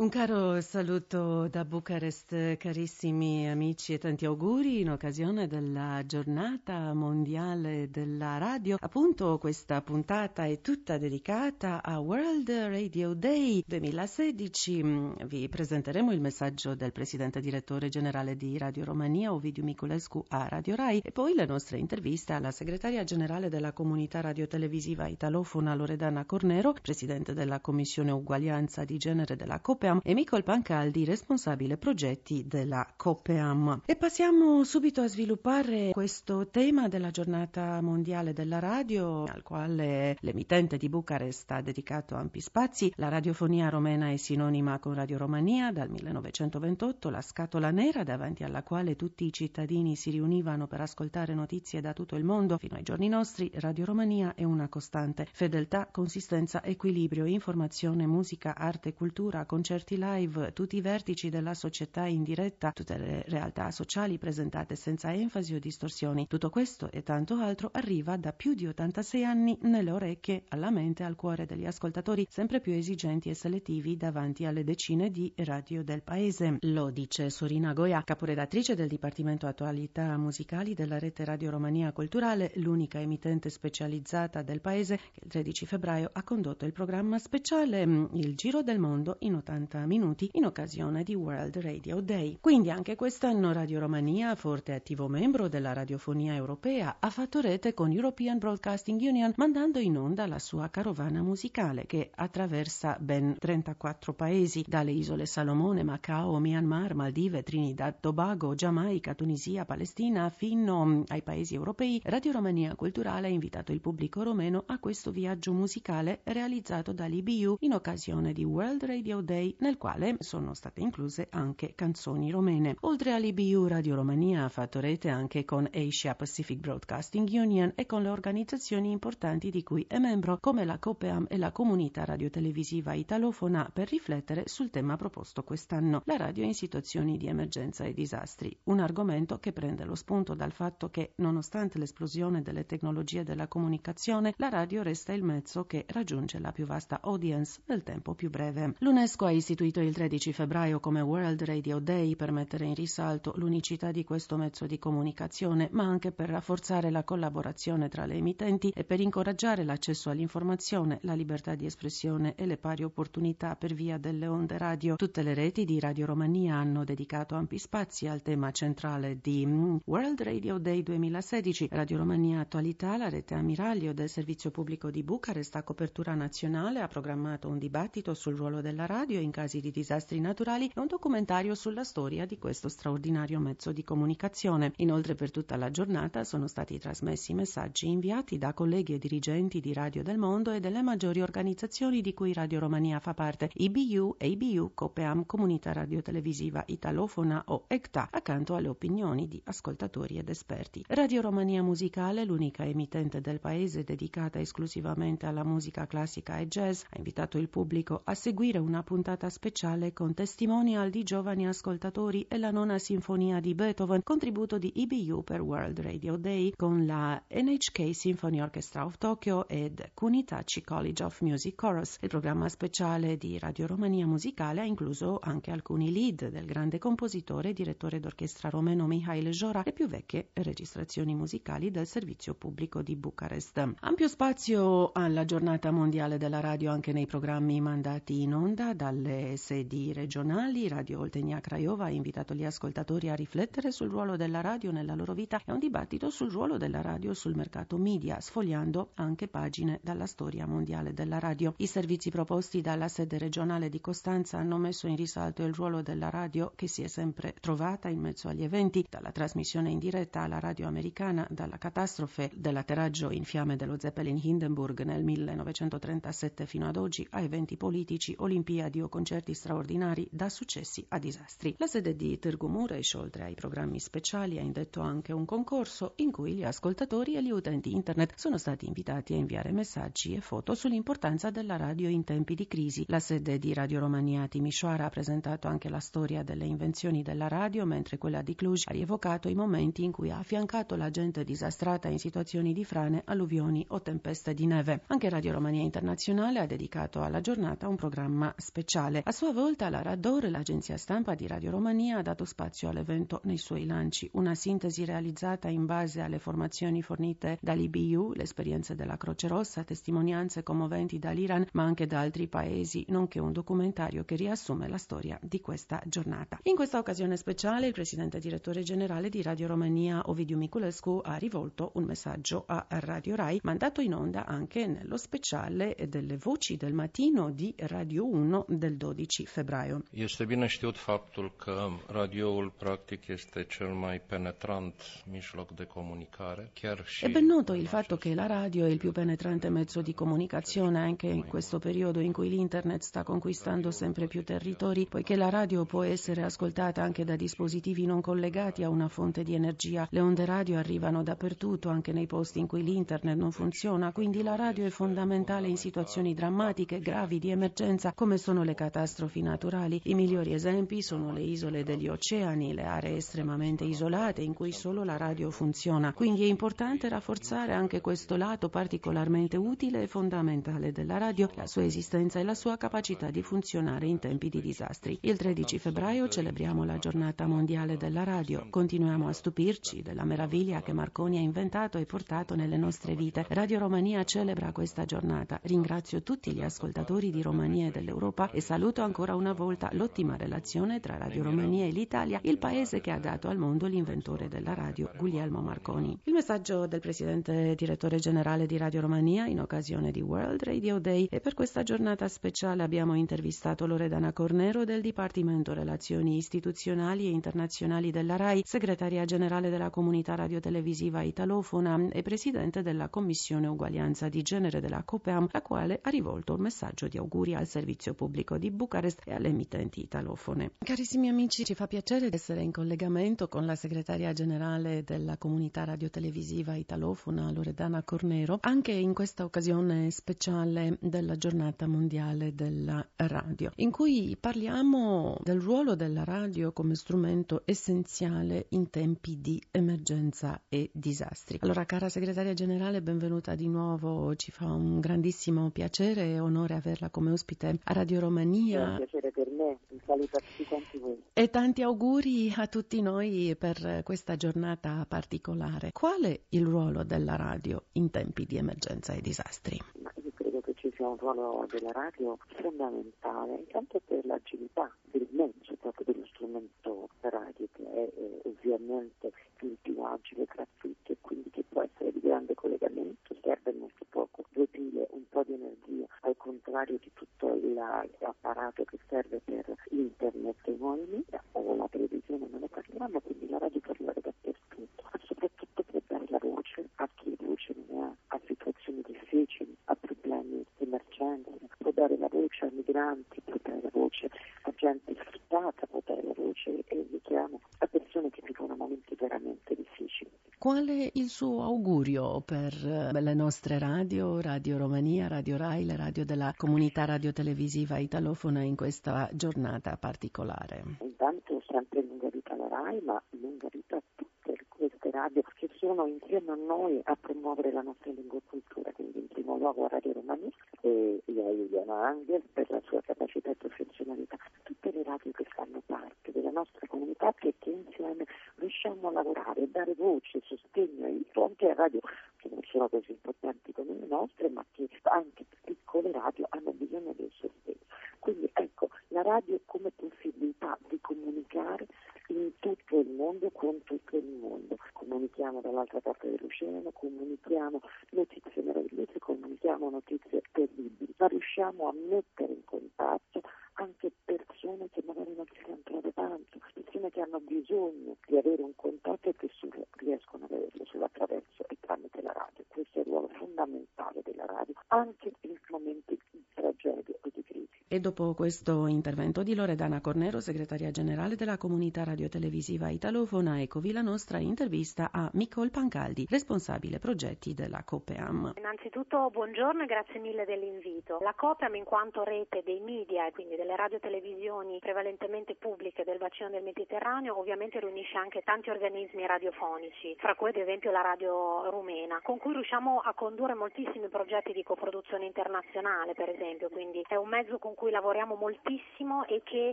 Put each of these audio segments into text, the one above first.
Un caro saluto da Bucarest, carissimi amici e tanti auguri in occasione della giornata mondiale della radio. Appunto questa puntata è tutta dedicata a World Radio Day 2016. Vi presenteremo il messaggio del presidente direttore generale di Radio Romania, Ovidiu Miculescu, a Radio Rai e poi le nostre interviste alla segretaria generale della comunità radiotelevisiva italofona Loredana Cornero, presidente della Commissione Uguaglianza di Genere della Coppia COPEAM e Micol Pancaldi, responsabile progetti della COPEAM. E passiamo subito a sviluppare questo tema della giornata mondiale della radio, al quale l'emittente di Bucarest ha dedicato ampi spazi. La radiofonia romena è sinonima con Radio Romania dal 1928, la scatola nera davanti alla quale tutti i cittadini si riunivano per ascoltare notizie da tutto il mondo. Fino ai giorni nostri, Radio Romania è una costante. Fedeltà, consistenza, equilibrio, informazione, musica, arte, cultura, concerti concerti live, tutti i vertici della società in diretta, tutte le realtà sociali presentate senza enfasi o distorsioni. Tutto questo e tanto altro arriva da più di 86 anni nelle orecchie, alla mente e al cuore degli ascoltatori sempre più esigenti e selettivi davanti alle decine di radio del paese. Lo dice Sorina Goia, caporedattrice del Dipartimento Attualità Musicali della rete Radio Romania Culturale, l'unica emittente specializzata del paese che il 13 febbraio ha condotto il programma speciale mm, Il Giro del Mondo in 80 60 minuti in occasione di World Radio Day. Quindi anche quest'anno Radio Romania, forte attivo membro della radiofonia europea, ha fatto rete con European Broadcasting Union mandando in onda la sua carovana musicale che attraversa ben 34 paesi, dalle isole Salomone, Macao, Myanmar, Maldive, Trinidad, Tobago, Giamaica, Tunisia, Palestina, fino ai paesi europei. Radio Romania Culturale ha invitato il pubblico romeno a questo viaggio musicale realizzato dall'IBU in occasione di World Radio Day nel quale sono state incluse anche canzoni romene. Oltre all'IBU, Radio Romania ha fatto rete anche con Asia Pacific Broadcasting Union e con le organizzazioni importanti di cui è membro, come la COPEAM e la comunità radiotelevisiva italofona, per riflettere sul tema proposto quest'anno, la radio in situazioni di emergenza e disastri, un argomento che prende lo spunto dal fatto che, nonostante l'esplosione delle tecnologie della comunicazione, la radio resta il mezzo che raggiunge la più vasta audience nel tempo più breve. L'UNESCO ha istituito il 13 febbraio come World Radio Day per mettere in risalto l'unicità di questo mezzo di comunicazione, ma anche per rafforzare la collaborazione tra le emittenti e per incoraggiare l'accesso all'informazione, la libertà di espressione e le pari opportunità per via delle onde radio. Tutte le reti di Radio Romania hanno dedicato ampi spazi al tema centrale di mm, World Radio Day 2016. Radio Romania Attualità, la rete ammiraglio del servizio pubblico di Bucarest a copertura nazionale, ha programmato un dibattito sul ruolo della radio in casi di disastri naturali e un documentario sulla storia di questo straordinario mezzo di comunicazione. Inoltre per tutta la giornata sono stati trasmessi messaggi inviati da colleghi e dirigenti di Radio del Mondo e delle maggiori organizzazioni di cui Radio Romania fa parte, IBU, ABU, Copeam, Comunità Radiotelevisiva Italofona o ECTA, accanto alle opinioni di ascoltatori ed esperti. Radio Romania Musicale, l'unica emittente del paese dedicata esclusivamente alla musica classica e jazz, ha invitato il pubblico a seguire una puntata puntata speciale con testimonial di giovani ascoltatori e la nona sinfonia di Beethoven, contributo di IBU per World Radio Day con la NHK Symphony Orchestra of Tokyo ed Kunitachi College of Music Chorus. Il programma speciale di Radio Romania Musicale ha incluso anche alcuni lead del grande compositore e direttore d'orchestra romeno Mihail Jora, le più vecchie registrazioni musicali del servizio pubblico di Bucarest. Ampio spazio alla giornata mondiale della radio anche nei programmi mandati in onda dalle sedi regionali, Radio Oltenia Craiova ha invitato gli ascoltatori a riflettere sul ruolo della radio nella loro vita e un dibattito sul ruolo della radio sul mercato media, sfogliando anche pagine dalla storia mondiale della radio. I servizi proposti dalla sede regionale di Costanza hanno messo in risalto il ruolo della radio che si è sempre trovata in mezzo agli eventi, dalla trasmissione in diretta alla radio americana, dalla catastrofe dell'atterraggio in fiamme dello Zeppelin Hindenburg nel 1937 fino ad oggi a eventi politici, olimpiadi o concerti straordinari da successi a disastri. La sede di Târgu Mureș, oltre ai programmi speciali, ha indetto anche un concorso in cui gli ascoltatori e gli utenti internet sono stati invitati a inviare messaggi e foto sull'importanza della radio in tempi di crisi. La sede di Radio Romania Timișoara ha presentato anche la storia delle invenzioni della radio, mentre quella di Cluj ha rievocato i momenti in cui ha affiancato la gente disastrata in situazioni di frane, alluvioni o tempeste di neve. Anche Radio Romania Internazionale ha dedicato alla giornata un programma speciale speciale. A sua volta la Rador, l'agenzia stampa di Radio Romania, ha dato spazio all'evento nei suoi lanci, una sintesi realizzata in base alle formazioni fornite dall'IBU, le esperienze della Croce Rossa, testimonianze commoventi dall'Iran, ma anche da altri paesi, nonché un documentario che riassume la storia di questa giornata. In questa occasione speciale il presidente direttore generale di Radio Romania, Ovidiu Miculescu, ha rivolto un messaggio a Radio Rai, mandato in onda anche nello speciale delle voci del mattino di Radio 1 del 12 febbraio. Este bine știut faptul că radioul practic este cel mai penetrant mijloc de comunicare, chiar și È ben noto il fatto che la radio è il più penetrante mezzo di comunicazione anche in questo periodo in cui l'internet sta conquistando sempre più territori, poiché la radio può essere ascoltata anche da dispositivi non collegati a una fonte di energia. Le onde radio arrivano dappertutto, anche nei posti in cui l'internet non funziona, quindi la radio è fondamentale in situazioni drammatiche, gravi, di emergenza, come sono le catastrofi naturali. I migliori esempi sono le isole degli oceani, le aree estremamente isolate in cui solo la radio funziona. Quindi è importante rafforzare anche questo lato particolarmente utile e fondamentale della radio, la sua esistenza e la sua capacità di funzionare in tempi di disastri. Il 13 febbraio celebriamo la giornata mondiale della radio. Continuiamo a stupirci della meraviglia che Marconi ha inventato e portato nelle nostre vite. Radio Romania celebra questa giornata. Ringrazio tutti gli ascoltatori di Romania e dell'Europa e saluto ancora una volta l'ottima relazione tra Radio Romania e l'Italia, il paese che ha dato al mondo l'inventore della radio, Guglielmo Marconi. Il messaggio del presidente direttore generale di Radio Romania in occasione di World Radio Day e per questa giornata speciale abbiamo intervistato Loredana Cornero del Dipartimento Relazioni Istituzionali e Internazionali della RAI, segretaria generale della comunità radiotelevisiva italofona e presidente della Commissione Uguaglianza di Genere della COPEAM, la quale ha rivolto un messaggio di auguri al servizio pubblico di Bucarest e alle emittenti italofone. Carissimi amici, ci fa piacere essere in collegamento con la segretaria generale della comunità radiotelevisiva italofona, Loredana Cornero, anche in questa occasione speciale della giornata mondiale della radio, in cui parliamo del ruolo della radio come strumento essenziale in tempi di emergenza e disastri. Allora, cara segretaria generale, benvenuta di nuovo, ci fa un grandissimo piacere e onore averla come ospite a Radio Romania. È un piacere per me, un saluto a tutti quanti voi. E tanti auguri a tutti noi per questa giornata particolare. Qual è il ruolo della radio in tempi di emergenza e disastri? Ma io credo che ci sia un ruolo della radio fondamentale, intanto per l'agilità del mezzo, proprio dello strumento radio, che è eh, ovviamente il più agile tra tutti e quindi che può essere di grande collegamento, serve molto poco, due pile, un po' di energia, al contrario di tutto l'apparato che serve per internet e i nuovi media o la televisione, non ne parliamo, quindi la radio può arrivare dappertutto, soprattutto può dare la voce a chi voce non ha, a situazioni difficili, a problemi di emergenza, può dare la voce ai migranti, può dare la voce a gente sfruttata, può dare la voce e richiamo a persone che vivono momenti veramente difficili. Qual è il suo augurio per le nostre radio, Radio Romania, Radio Rai, le radio della comunità radiotelevisiva italofona in questa giornata particolare? Intanto sempre lunga vita alla Rai, ma lunga vita a tutte queste radio che sono insieme a noi a promuovere la nostra lingua e cultura, quindi in primo luogo a Radio Romania e, a Juliana Angel per la sua capacità e professionalità, tutte le radio che fanno parte della nostra comunità perché insieme riusciamo a lavorare e dare voce, sostegno e anche a radio che non sono così importanti come le nostre, ma che anche piccole radio hanno bisogno del sostegno. Quindi ecco, la radio come possibilità di comunicare in tutto il mondo con tutto il mondo. Comunichiamo dall'altra parte dell'oceano, comunichiamo notizie meravigliose, comunichiamo notizie terribili, ma riusciamo a mettere in contatto anche persone che magari non si sentono da tanto, persone che hanno bisogno di avere un contatto e che solo riescono ad averlo solo attraverso e tramite la radio. Questo è il ruolo fondamentale della radio, anche in momenti di tragedia o di crisi. E dopo questo intervento di Loredana Cornero, segretaria generale della comunità radiotelevisiva italofona, eccovi la nostra intervista a Micol Pancaldi, responsabile progetti della COPEAM. Innanzitutto buongiorno e grazie mille dell'invito. La COPEAM in quanto rete dei media e quindi delle radiotelevisioni prevalentemente pubbliche del bacino del Mediterraneo ovviamente riunisce anche tanti organismi radiofonici, fra cui ad esempio la radio rumena, con cui riusciamo a condurre moltissimi progetti di coproduzione internazionale per esempio, quindi è un mezzo con cui lavoriamo moltissimo e che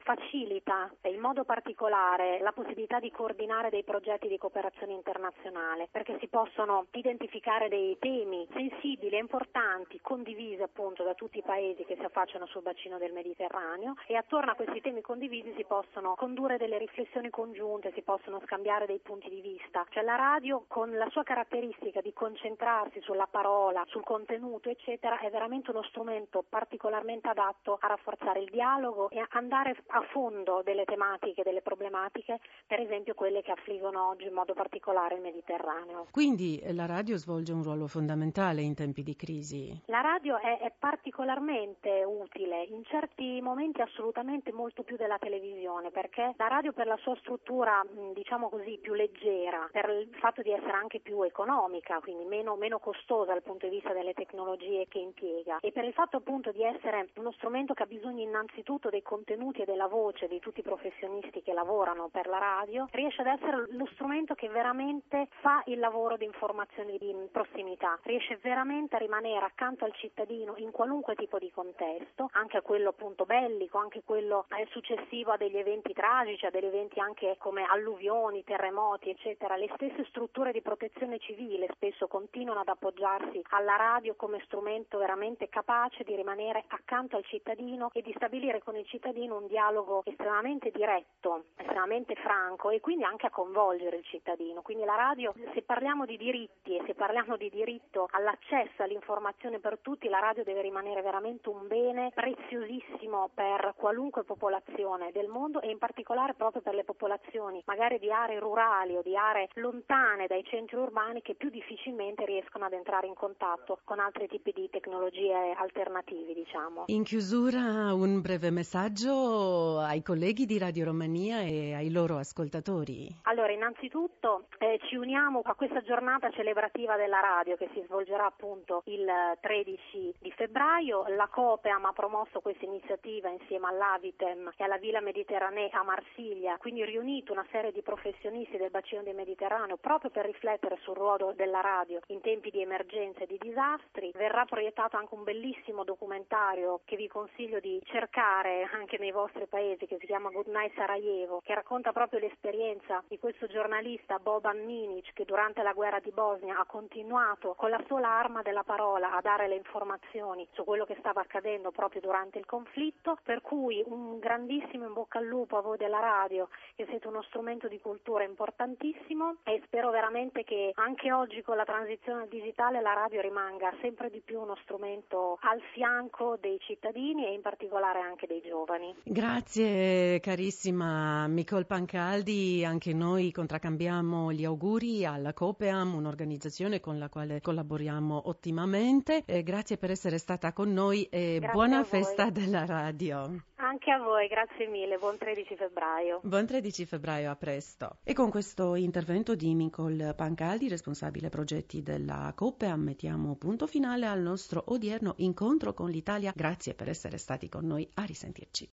facilita in modo particolare la possibilità di coordinare dei progetti di cooperazione internazionale, perché si possono identificare dei temi sensibili e importanti, condivisi appunto da tutti i paesi che si affacciano sul bacino del Mediterraneo e attorno a questi temi condivisi si possono condurre delle riflessioni congiunte, si possono scambiare dei punti di vista. Cioè la radio con la sua caratteristica di concentrarsi sulla parola, sul contenuto, eccetera, è veramente uno strumento particolarmente adatto a rafforzare il dialogo e andare a fondo delle tematiche, delle problematiche, per esempio quelle che affliggono oggi in modo particolare il Mediterraneo. Quindi eh, la radio svolge un ruolo fondamentale in tempi di crisi. La radio è, è particolarmente utile, in certi momenti assolutamente molto più della televisione, perché la radio per la sua struttura, diciamo così, più leggera, per il fatto di essere anche più economica, quindi meno, meno costosa dal punto di vista delle tecnologie che impiega e per il fatto appunto di essere uno strumento che ha bisogno innanzitutto dei contenuti e della voce di tutti i professionisti che lavorano per la radio, riesce ad essere lo strumento che veramente fa il lavoro di informazione di prossimità, riesce veramente a rimanere accanto al cittadino in qualunque tipo di contesto, anche a quello appunto bellico, anche quello eh, successivo a degli eventi tragici, a degli eventi anche come alluvioni, terremoti, eccetera. Le stesse strutture di protezione civile spesso continuano ad appoggiarsi alla radio come strumento veramente capace di rimanere accanto al cittadino e di stabilire con il cittadino un dialogo estremamente diretto, estremamente franco e quindi anche a coinvolgere il cittadino. Quindi la radio, se parliamo di diritti e se parliamo di diritto all'accesso all'informazione per tutti, la radio deve rimanere veramente un bene preziosissimo per qualunque popolazione del mondo e in particolare proprio per le popolazioni magari di aree rurali o di aree lontane dai centri urbani che più difficilmente riescono ad entrare in contatto con altri tipi di tecnologie alternative, diciamo. In chiusura un breve messaggio ai colleghi di Radio Romania e ai loro ascoltatori. Allora, innanzitutto eh, ci uniamo a questa giornata celebrativa della radio che si svolgerà appunto il 13 di febbraio. La COPEAM ha promosso questa iniziativa insieme all'Avitem e alla Villa Mediterranea a Marsiglia, quindi riunito una serie di professionisti del bacino del Mediterraneo proprio per riflettere sul ruolo della radio in tempi di emergenza e di disastri. Verrà proiettato anche un bellissimo documentario che vi consiglio di cercare anche nei vostri paesi che si chiama Good Night Sarajevo, che racconta proprio l'esperienza di questo giornalista Boban Minic che durante la guerra di Bosnia ha continuato con la sola arma della parola a dare le informazioni su quello che stava accadendo proprio durante il conflitto, per cui un grandissimo in bocca al lupo a voi della radio, che siete uno strumento di cultura importantissimo e spero veramente che anche oggi con la transizione digitale la radio rimanga sempre di più uno strumento al fianco dei cittadini e in particolare anche dei giovani. Grazie carissima Nicole Pancaldi, anche noi contraccambiamo gli auguri alla Copeam, un'organizzazione con la quale collaboriamo ottimamente. Eh, grazie per essere stata con noi e Grazie buona festa della radio. Anche a voi, grazie mille, buon 13 febbraio. Buon 13 febbraio, a presto. E con questo intervento di Nicole Pancaldi, responsabile progetti della Copeam, mettiamo punto finale al nostro odierno incontro con l'Italia. Grazie per essere stati con noi, a risentirci.